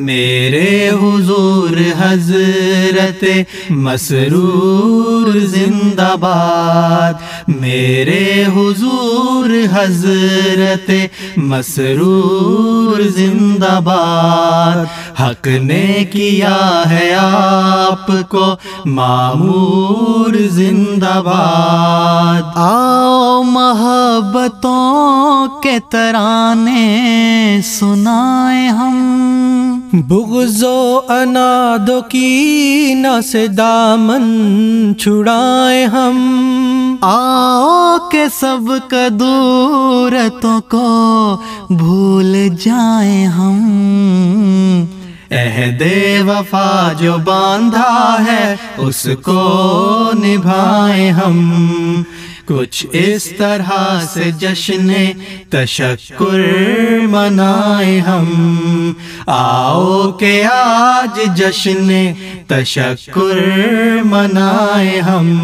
میرے حضور حضرت مسرور زندہ باد، میرے حضور حضرت مسرور زندہ باد۔ حق نے کیا ہے آپ کو معمور زندہ باد۔ آؤ محبتوں کے ترانے سنائے ہم۔ بغض و انادو کی نہ سے دامن چھڑائے ہم۔ آؤ کہ سب کدورتوں کو بھول جائیں ہم۔ عہد وفا جو باندھا ہے اس کو نبھائیں ہم۔ کچھ اس طرح سے جشن تشکر منائے ہم۔ آؤ کہ آج جشن تشکر منائے ہم۔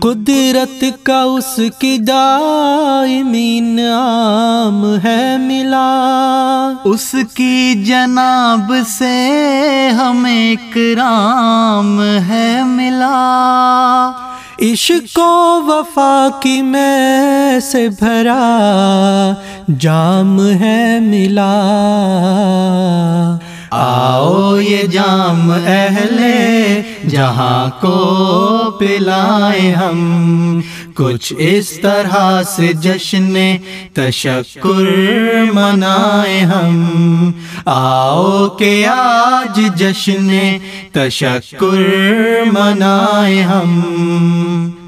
قدرت کا اس کی دائمی نام ہے ملا۔ اس کی جناب سے ہمیں کرام ہے ملا۔ عشق و وفا کی میں سے بھرا جام ہے ملا۔ آؤ یہ جام اہل جہاں کو پلائے ہم، کچھ اس طرح سے جشن تشکر منائے ہم۔ آؤ کہ آج جشن تشکر منائے ہم۔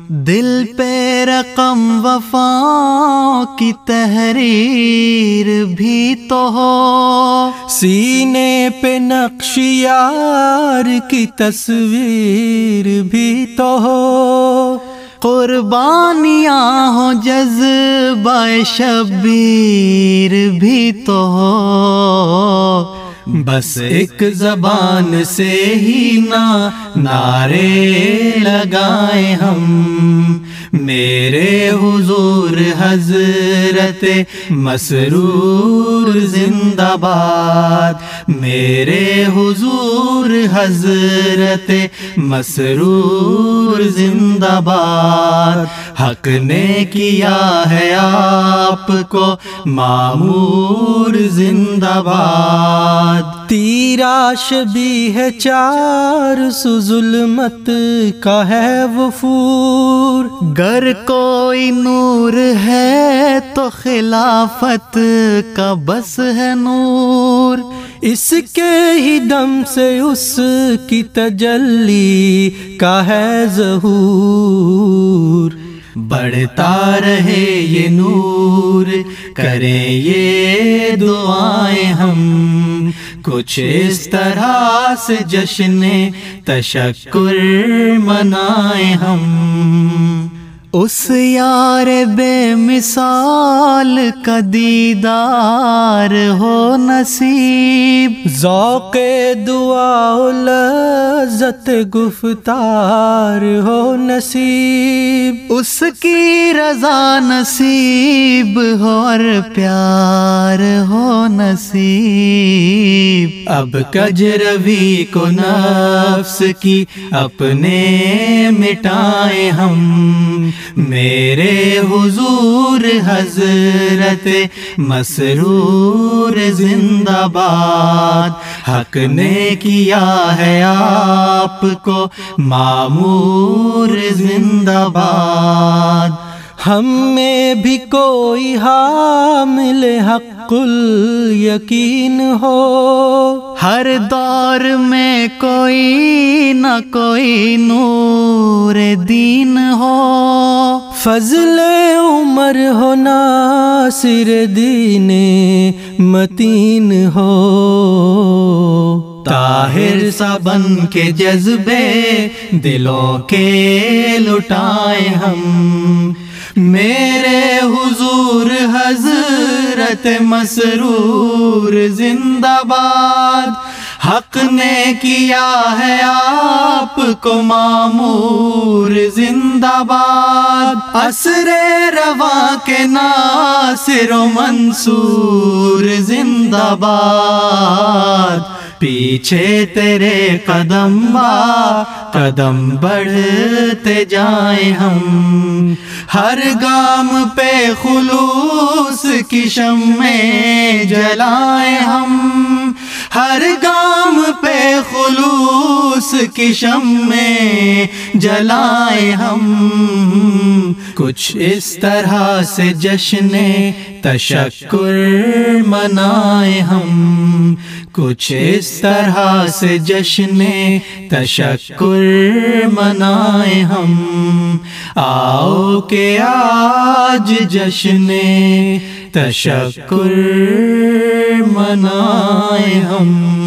دل پہ رقم وفا کی تحریر بھی تو ہو۔ سینے پہ نقش یار کی تصویر بھی تو ہو۔ قربانیاں ہو جذبہ شبیر بھی تو ہو۔ بس ایک زبان سے ہی نہ نعرے لگائے ہم۔ میرے حضور حضرت مسرور زندہ باد۔ میرے حضور حضرت مسرور زندہ باد۔ حق نے کیا ہے آپ کو؟ معمور زندہ باد۔ تیراش بھی ہے چار، سو ظلمت کا ہے وفور۔ گر کوئی نور ہے تو خلافت کا بس ہے نور۔ اس کے ہی دم سے اس کی تجلی کا ہے ظہور۔ بڑھتا رہے یہ نور، کریں یہ دعائیں ہم۔ کچھ اس طرح سے جشن تشکر منائے ہم۔ اس یار بے مثال کا دیدار ہو نصیب۔ ذوق دعا لذت گفتار ہو نصیب۔ اس کی رضا نصیب ہو اور پیار ہو نصیب۔ اب کجروی کو نفس کی اپنے مٹائے ہم۔ میرے حضور حضرت مسرور زندہ باد، حق نے کیا ہے آپ کو معمور زندہ باد؟ ہم میں بھی کوئی حامل حق یقین ہو۔ ہر دور میں کوئی نہ کوئی نور دین ہو۔ فضل عمر ہو ناصر دین متین ہو۔ طاہر سا بن کے جذبے دلوں کے لٹائے ہم۔ میرے حضور حضرت مسرور زندہ باد۔ حق نے کیا ہے آپ کو معمور زندہ باد؟ اسر رواں کے ناصر و منصور زندہ باد۔ پیچھے تیرے قدم با، قدم بڑھتے جائیں ہم۔ ہر گام پہ خلوص کی میں جلائیں ہم۔ ہر گام خلوص کی میں جلائیں ہم۔ کچھ اس طرح سے جشن تشکر منائے ہم۔ کچھ اس طرح سے جشن تشکر منائے ہم۔ آؤ کہ آج جشن تشکر منائے ہم۔